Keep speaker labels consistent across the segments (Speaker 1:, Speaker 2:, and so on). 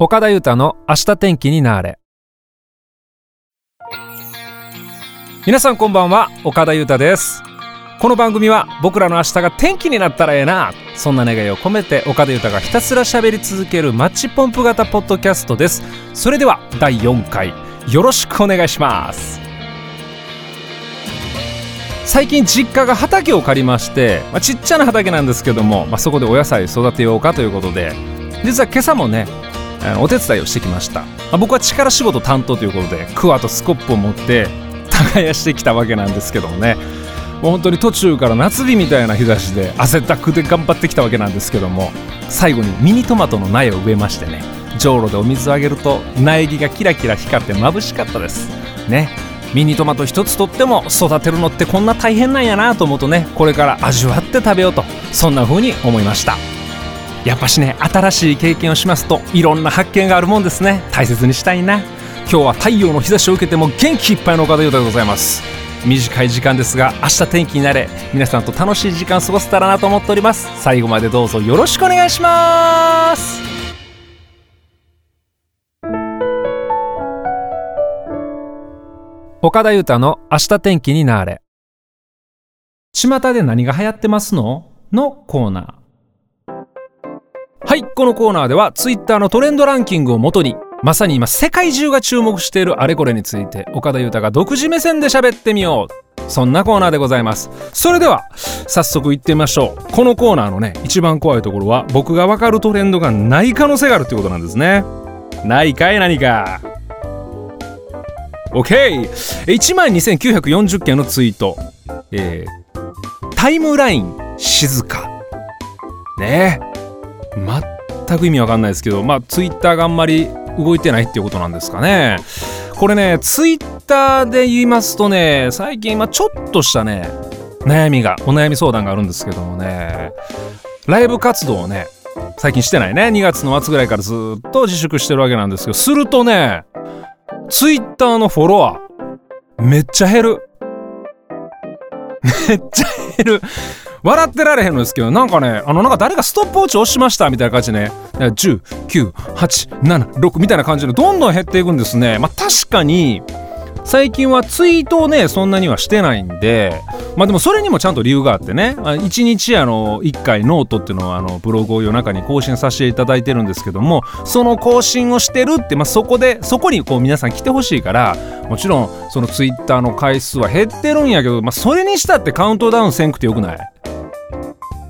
Speaker 1: 岡田裕太の明日天気になれ。皆さんこんばんは岡田裕太です。この番組は僕らの明日が天気になったらええなそんな願いを込めて岡田裕太がひたすら喋り続けるマッチポンプ型ポッドキャストです。それでは第4回よろしくお願いします。最近実家が畑を借りまして、まあ、ちっちゃな畑なんですけども、まあ、そこでお野菜育てようかということで実は今朝もねお手伝いをしてきました、あ、僕は力仕事担当ということでクワとスコップを持って耕してきたわけなんですけどもね。もう本当に途中から夏日みたいな日差しで汗だくで頑張ってきたわけなんですけども最後にミニトマトの苗を植えましてねじょうろでお水をあげると苗木がキラキラ光って眩しかったです。ね。ミニトマト一つとっても育てるのってこんな大変なんやなと思うとねこれから味わって食べようとそんな風に思いました。やっぱしね新しい経験をしますといろんな発見があるもんですね。大切にしたいな。今日は太陽の日差しを受けても元気いっぱいの岡田裕太でございます。短い時間ですが明日天気になれ皆さんと楽しい時間過ごせたらなと思っております。最後までどうぞよろしくお願いします。岡田裕太の明日天気になれ。巷で何が流行ってますの？のコーナー。はいこのコーナーではツイッターのトレンドランキングをもとにまさに今世界中が注目しているあれこれについて岡田裕太が独自目線で喋ってみよう。そんなコーナーでございます。それでは早速いってみましょう。このコーナーのね一番怖いところは僕がわかるトレンドがない可能性があるってことなんですね。ないかい何か。OK12,940 件のツイート、えー、タイムライン静か。ね。え全く意味わかんないですけどまあツイッターがあんまり動いてないっていうことなんですかねこれねツイッターで言いますとね最近まあちょっとしたね悩みがお悩み相談があるんですけどもねライブ活動をね最近してないね2月の末ぐらいからずっと自粛してるわけなんですけどするとねツイッターのフォロワー、めっちゃ減る。めっちゃ減る。笑ってられへんのですけど、なんかね、あの、なんか誰かストップウォッチ押しましたみたいな感じでね、10、9、8、7、6みたいな感じでどんどん減っていくんですね。まあ確かに、最近はツイートをねそんなにはしてないんでまあでもそれにもちゃんと理由があってね。1日あの1回ノートっていうのをあのブログを夜中に更新させていただいてるんですけどもその更新をしてるって、まあ、そこでそこにこう皆さん来てほしいからもちろんそのツイッターの回数は減ってるんやけど、まあ、それにしたってカウントダウンせんくてよくない？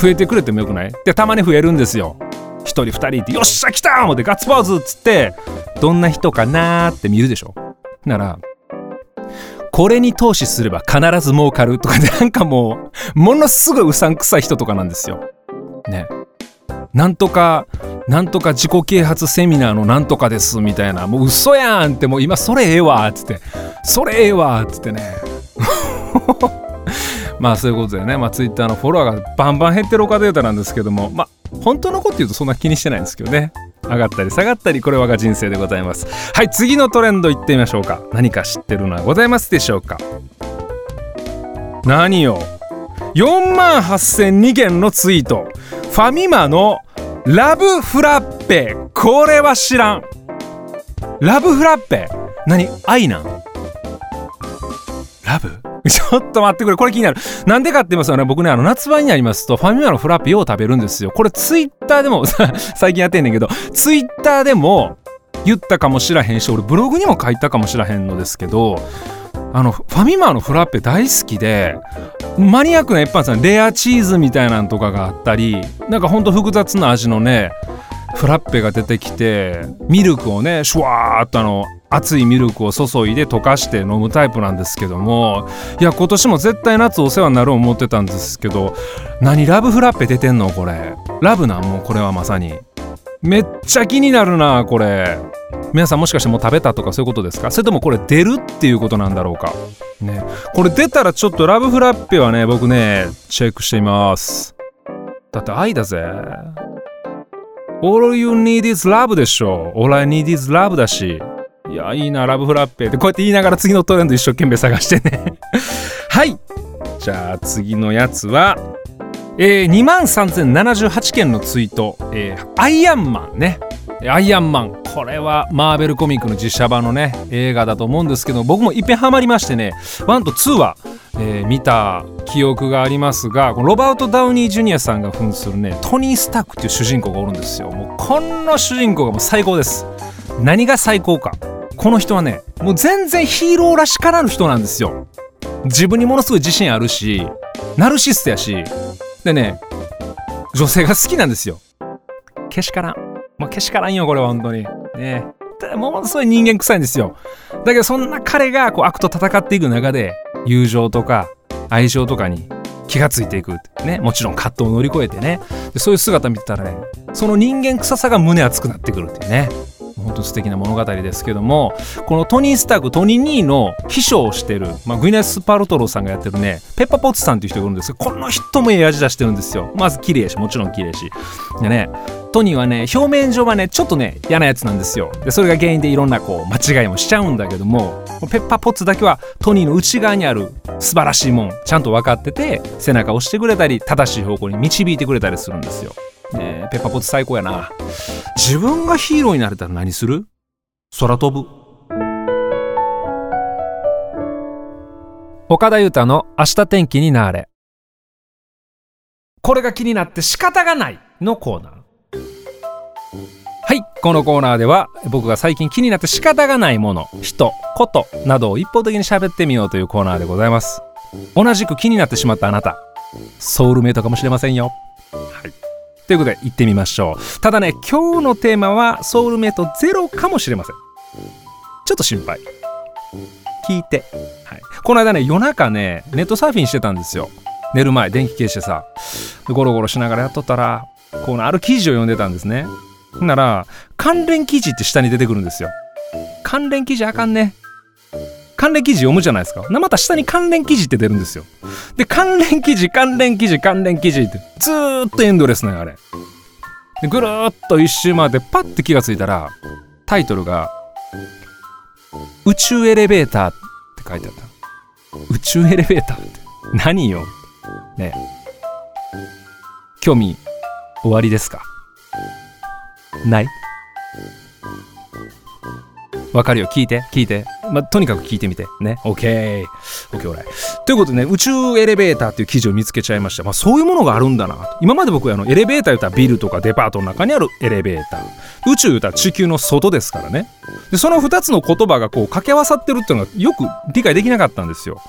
Speaker 1: 増えてくれてもよくない？でたまに増えるんですよ1人2人って「よっしゃ来た!」思ってガッツポーズっつってどんな人かなーって見るでしょならこれに投資すれば必ず儲かるとかで なんかもうものすごいうさんくさい人とかなんですよ。ね。なんとかなんとか自己啓発セミナーのなんとかですみたいなもう嘘やんってもう今それええわっつってそれええわっつってね まあそういうことでね、まあ、ツイッターのフォロワーがバンバン減ってる岡データなんですけども。まあ本当のこと言うとそんな気にしてないんですけどね。上がったり下がったりこれはが人生でございます。はい次のトレンドいってみましょうか。何か知ってるのはございますでしょうか？何よ？4万8002件のツイート。ファミマのラブフラッペ。これは知らん。ラブフラッペ？何？愛なん？ラブ？ちょっと待ってくれ。これ気になる。なんでかって言いますとね僕ねあの夏場になりますとファミマのフラッペよう食べるんですよ。これツイッターでも 最近やってんねんけどツイッターでも言ったかもしらへんし俺ブログにも書いたかもしらへんのですけどあのファミマのフラッペ大好きでマニアックな一般さんレアチーズみたいなんとかがあったりなんかほんと複雑な味のねフラッペが出てきてミルクをねシュワーっとあの熱いミルクを注いで溶かして飲むタイプなんですけどもいや今年も絶対夏お世話になる思ってたんですけど何ラブフラッペ出てんのこれ？ラブなんもうこれはまさに。めっちゃ気になるなこれ。皆さんもしかしてもう食べたとかそういうことですか？それともこれ出るっていうことなんだろうか？ね。これ出たらちょっとラブフラッペはね僕ねチェックしてみます。だって愛だぜ。All you need is love でしょ。All I need is love だし。いやいいなラブフラッペって。こうやって言いながら次のトレンド一生懸命探してね。はい。じゃあ次のやつはえー、23,078件のツイート、えー、アイアンマンね。アイアンマン。これはマーベルコミックの実写版のね映画だと思うんですけど僕もいっぺんハマりましてね。1と2は、えー、見た記憶がありますがこのロバート・ダウニー・ジュニアさんが扮するねトニー・スタックっていう主人公がおるんですよ。もうこの主人公がもう最高です。何が最高か。この人はねもう全然ヒーローらしからぬ人なんですよ自分にものすごい自信あるしナルシストやしでね女性が好きなんですよけしからんまあ、けしからんよ、これは本当に。ねものすごい人間臭いんですよ。だけどそんな彼がこう悪と戦っていく中で、友情とか愛情とかに気がついていく。ね。もちろん葛藤を乗り越えてね。でそういう姿見てたらね、その人間臭さが胸熱くなってくるっていうね。本当素敵な物語ですけどもこのトニー・スタークトニー・ニーの秘書をしてる、まあ、グイネス・パルトローさんがやってるねペッパ・ポッツさんっていう人がいるんですけどこの人もええ味出してるんですよ。まず綺麗しもちろん綺麗し。でねトニーはね表面上はねちょっとね嫌なやつなんですよ。でそれが原因でいろんなこう間違いもしちゃうんだけどもペッパーポッツだけはトニーの内側にある素晴らしいもんちゃんと分かってて背中を押してくれたり正しい方向に導いてくれたりするんですよ、ね、ペッパーポッツ最高やな。自分がヒーローになれたら何する？空飛ぶ。岡田裕太の明日天気になれ。これが気になって仕方がない。のコーナー。はいこのコーナーでは僕が最近気になって仕方がないもの人ことなどを一方的に喋ってみようというコーナーでございます。同じく気になってしまったあなたソウルメイトかもしれませんよ。はい。ということで行ってみましょう。ただね今日のテーマはソウルメイトゼロかもしれません。ちょっと心配。聞いて、はい、この間ね夜中ねネットサーフィンしてたんですよ。寝る前電気消してさ。ゴロゴロしながらやっとったらこのある記事を読んでたんですね。なら関連記事って下に出てくるんですよ。関連記事あかんね。関連記事読むじゃないですか。また下に関連記事って出るんですよ。で関連記事関連記事関連記事ってずーっとエンドレスなんあれ。でぐるーっと一周回ってパッて気がついたらタイトルが「宇宙エレベーター」って書いてあった。宇宙エレベーターって。何よ。ね。興味終わりですか？ない？わかるよ。聞いて聞いて。まあ、とにかく聞いてみて。ね。OK OK オーライということでね宇宙エレベーターっていう記事を見つけちゃいました。まあそういうものがあるんだな。今まで僕あのエレベーター言ったらビルとかデパートの中にあるエレベーター。宇宙言ったら地球の外ですからね。でその2つの言葉がこう掛け合わさってるっていうのがよく理解できなかったんですよ。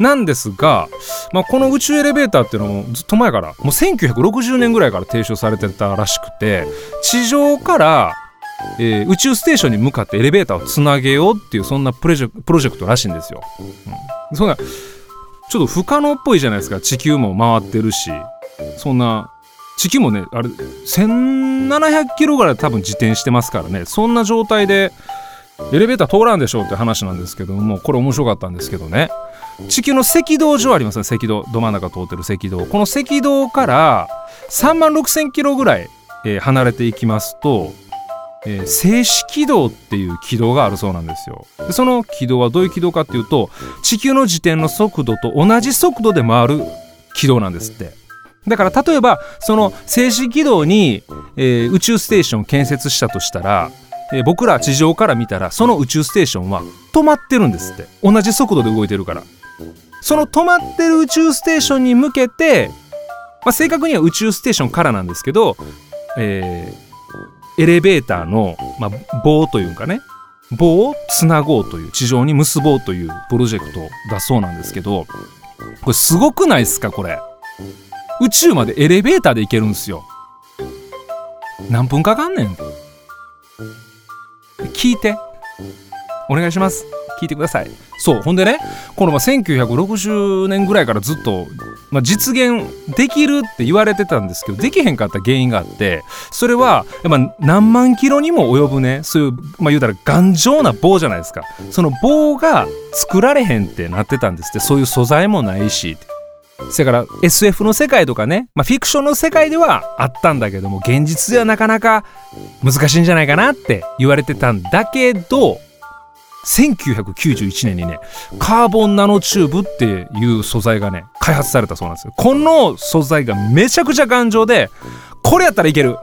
Speaker 1: なんですが、まあ、この宇宙エレベーターっていうのもずっと前からもう1960年ぐらいから提唱されてたらしくて地上からえー、宇宙ステーションに向かってエレベーターをつなげようっていうそんなプロジェプロジェクトらしいんですよ。うん、そんなちょっと不可能っぽいじゃないですか。地球も回ってるし。そんな地球もねあれ1700キロぐらい多分自転してますからね。そんな状態でエレベーター通らんでしょうって話なんですけどもこれ面白かったんですけどね。地球の赤道上ありますね。赤道。ど真ん中通ってる赤道。この赤道から3万6000キロぐらい、えー、離れていきますとえー、静止軌道っていう軌道があるそうなんですよ。でその軌道はどういう軌道かっていうと地球の自転の速度と同じ速度で回る軌道なんですって。だから例えばその静止軌道に、えー、宇宙ステーションを建設したとしたら、えー、僕ら地上から見たらその宇宙ステーションは止まってるんですって。同じ速度で動いてるから。その止まってる宇宙ステーションに向けて、まあ、正確には宇宙ステーションからなんですけど、えー、エレベーターの、まあ、棒というかね棒をつなごうという地上に結ぼうというプロジェクトだそうなんですけどこれすごくないですかこれ。宇宙までエレベーターで行けるんですよ。何分かかんねん。聞いて。お願いします。聞いてください。そうほんでねこのま1960年ぐらいからずっと、まあ、実現できるって言われてたんですけどできへんかった原因があってそれはやっぱ何万キロにも及ぶねそういうまあ言うたら頑丈な棒じゃないですか。その棒が作られへんってなってたんですってそういう素材もないし。それから SF の世界とかね、まあ、フィクションの世界ではあったんだけども現実ではなかなか難しいんじゃないかなって言われてたんだけど1991年にねカーボンナノチューブっていう素材がね開発されたそうなんですよ。この素材がめちゃくちゃ頑丈でこれやったらいける。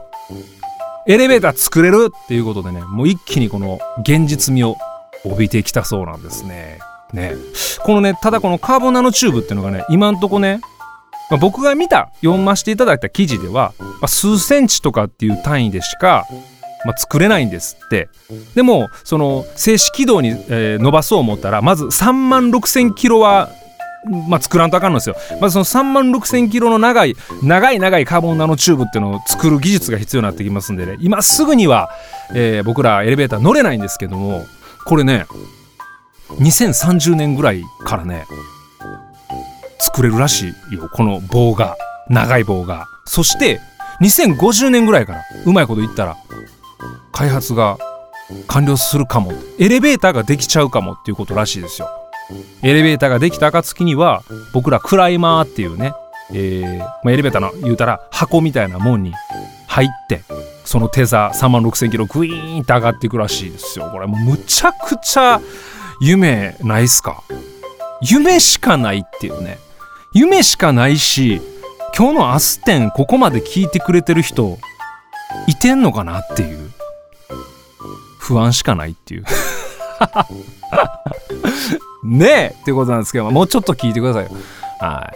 Speaker 1: エレベーター作れるっていうことでねもう一気にこの現実味を帯びてきたそうなんですね。ね。このねただこのカーボンナノチューブっていうのがね今んとこね、まあ、僕が見た読ませていただいた記事では、まあ、数センチとかっていう単位でしか、まあ、作れないんですってでもその静止軌道に、えー、伸ばそう思ったらまず3万6,000キロはまあ、作らんとあかんのですよ。まずその3万6千キロの長い、長い長いカーボンナノチューブっていうのを作る技術が必要になってきますんでね、今すぐには、えー、僕らエレベーター乗れないんですけども、これね、2030年ぐらいからね、作れるらしいよ、この棒が。長い棒が。そして、2050年ぐらいから、うまいこと言ったら、開発が完了するかも。エレベーターができちゃうかもっていうことらしいですよ。エレベーターができた暁には僕らクライマーっていうね、えーまあ、エレベーターの言うたら箱みたいなもんに入ってそのテザー3万6,000キログイーンって上がっていくらしいですよこれもうむちゃくちゃ夢ないっすか？夢しかないっていうね夢しかないし今日のアステンここまで聞いてくれてる人いてんのかなっていう不安しかないっていう ねえっていうことなんですけどもうちょっと聞いてくださいよ。は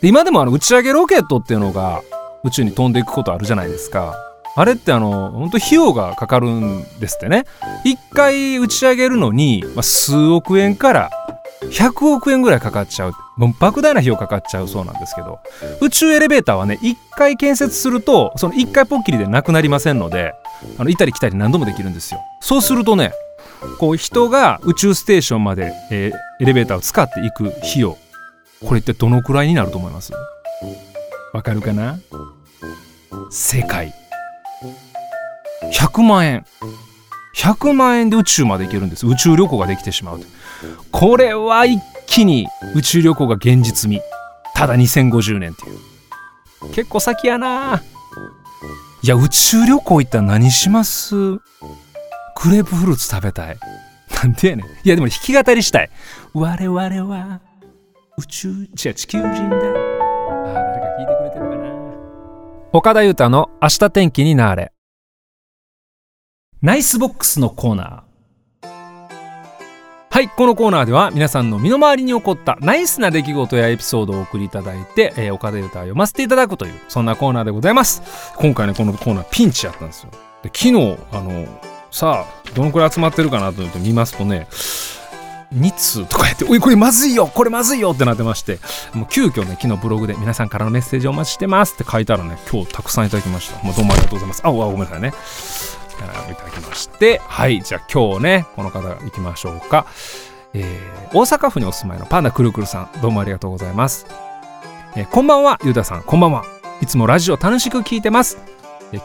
Speaker 1: い、で今でもあの打ち上げロケットっていうのが宇宙に飛んでいくことあるじゃないですか。あれってあの本当費用がかかるんですってね。一回打ち上げるのに、まあ、数億円から100億円ぐらいかかっちゃう。もう莫大な費用かかっちゃうそうなんですけど宇宙エレベーターはね一回建設するとその一回ポッキリでなくなりませんのであの行ったり来たり何度もできるんですよ。そうするとねこう人が宇宙ステーションまで、えー、エレベーターを使っていく費用これってどのくらいになると思います？わかるかな？世界。100万円。100万円で宇宙まで行けるんです。宇宙旅行ができてしまうこれは一気に宇宙旅行が現実味。ただ2050年っていう。結構先やな。いや宇宙旅行行ったら何します？クレープフルーツ食べたい。なんでやねん。いやでも弾き語りしたい。我々は宇宙、違う地球人だ。ああ、誰か聞いてくれてるかな。岡田裕太の明日天気になれ。ナイスボックスのコーナー。はい、このコーナーでは皆さんの身の回りに起こったナイスな出来事やエピソードをお送りいただいて、えー、岡田裕太が読ませていただくという、そんなコーナーでございます。今回ね、このコーナーピンチやったんですよ。で昨日、あの、さあどのくらい集まってるかなと思って見ますとね2通とかやって「おいこれまずいよこれまずいよ」ってなってましてもう急遽ね昨日ブログで皆さんからのメッセージお待ちしてますって書いたらね今日たくさんいただきましたもうどうもありがとうございますあごめんなさいねいただきましてはいじゃあ今日ねこの方行きましょうか。えー、大阪府にお住まいのパンダくるくるさんどうもありがとうございます、えー、こんばんはゆうたさんこんばんは。いつもラジオ楽しく聞いてます。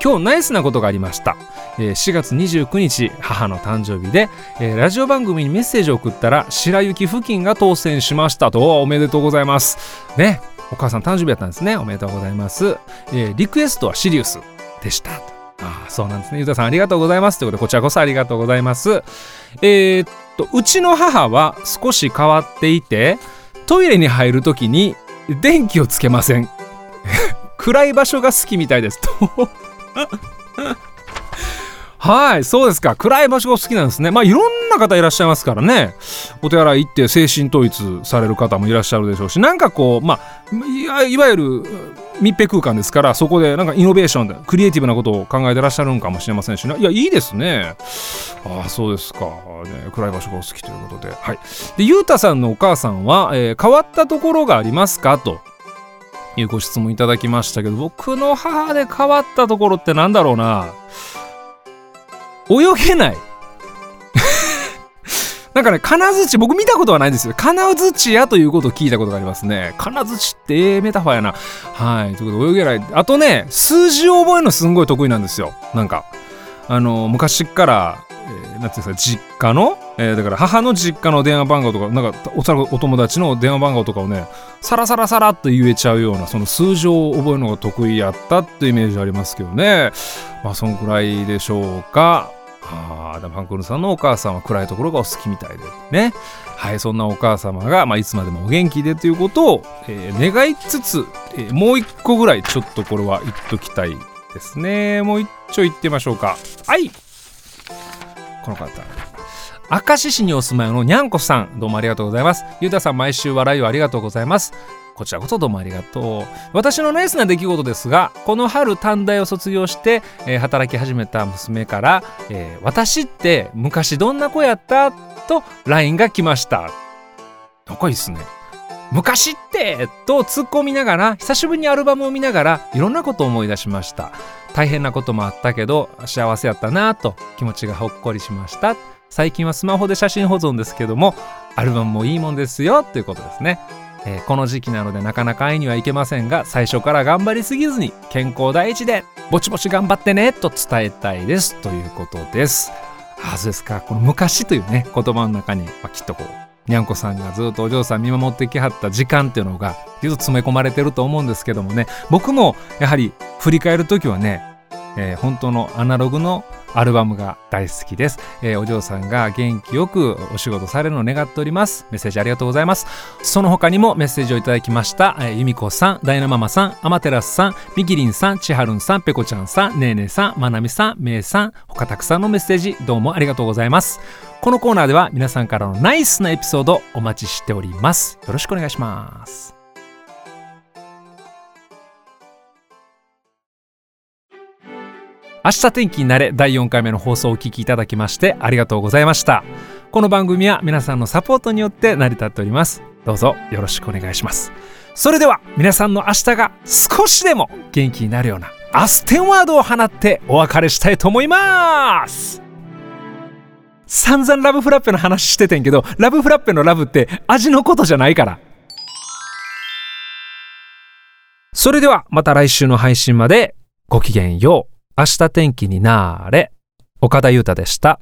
Speaker 1: 今日ナイスなことがありました。4月29日母の誕生日でラジオ番組にメッセージを送ったら白雪付近が当選しましたと。おめでとうございます。ねお母さん誕生日やったんですね。おめでとうございます。リクエストはシリウスでした。ああそうなんですね。ゆうたさんありがとうございます。ということでこちらこそありがとうございます。えー、っとうちの母は少し変わっていてトイレに入るときに電気をつけません。暗い場所が好きみたいです。と。はいそうですか。暗い場所が好きなんですね。まあいろんな方いらっしゃいますからね。お手洗い行って精神統一される方もいらっしゃるでしょうしなんかこうまあいわゆる密閉空間ですからそこでなんかイノベーションでクリエイティブなことを考えてらっしゃるんかもしれませんしいやいいですね。ああそうですか、ね、暗い場所がお好きということで。はい。でゆうたさんのお母さんは、えー、変わったところがありますか？と。いうご質問いただきましたけど僕の母で変わったところってなんだろうな。泳げない なんかね、金槌、僕見たことはないんですよ。金槌やということを聞いたことがありますね。金槌ってええメタファーやな。はい。ということで泳げない。あとね、数字を覚えるのすんごい得意なんですよ。なんか。あの、昔からえー、ていうんですか、実家の、えー、だから母の実家の電話番号とか、なんかおそらくお友達の電話番号とかをね、さらさらさらっと言えちゃうような、その数字を覚えるのが得意やったっていうイメージありますけどね。まあ、そんくらいでしょうか。ああ、パンクルさんのお母さんは暗いところがお好きみたいでね。はい、そんなお母様が、まあ、いつまでもお元気でということを、えー、願いつつ、えー、もう一個ぐらいちょっとこれは言っときたいですね。もう一丁いってみましょうか。はい。この方。明石市にお住まいのにゃんこさん。どうもありがとうございます。ゆうたさん毎週笑いをありがとうございます。こちらこそどうもありがとう。私のナイスな出来事ですがこの春短大を卒業して、えー、働き始めた娘から、えー、私って昔どんな子やった？と LINE が来ました。仲いいっすね。昔って？と突っ込みながら久しぶりにアルバムを見ながらいろんなことを思い出しました。大変なこともあったけど幸せやったなと気持ちがほっこりしました。最近はスマホで写真保存ですけどもアルバムもいいもんですよ。ということですね、えー、この時期なのでなかなか会いには行けませんが最初から頑張りすぎずに健康第一でぼちぼち頑張ってねと伝えたいですということです。あそうですか？この昔というね言葉の中に、まあ、きっとこうにゃんこさんがずっとお嬢さん見守ってきはった時間っていうのがずっと詰め込まれてると思うんですけどもね。僕もやはり振り返る時はね、えー、本当のアナログのアルバムが大好きです、えー、お嬢さんが元気よくお仕事されるのを願っております。メッセージありがとうございます。その他にもメッセージをいただきました、えー、由美子さんダイナママさんアマテラスさんみきりんさんちはるんさんぺこちゃんさんねえねえさんまなみさんめいさん他たくさんのメッセージどうもありがとうございます。このコーナーでは皆さんからのナイスなエピソードお待ちしております。よろしくお願いします。明日天気になれ第4回目の放送をお聞きいただきましてありがとうございました。この番組は皆さんのサポートによって成り立っております。どうぞよろしくお願いします。それでは皆さんの明日が少しでも元気になるようなアステンワードを放ってお別れしたいと思います。散々ラブフラッペの話しててんけどラブフラッペのラブって味のことじゃないから。それではまた来週の配信までごきげんよう。明日天気になーれ岡田裕太でした。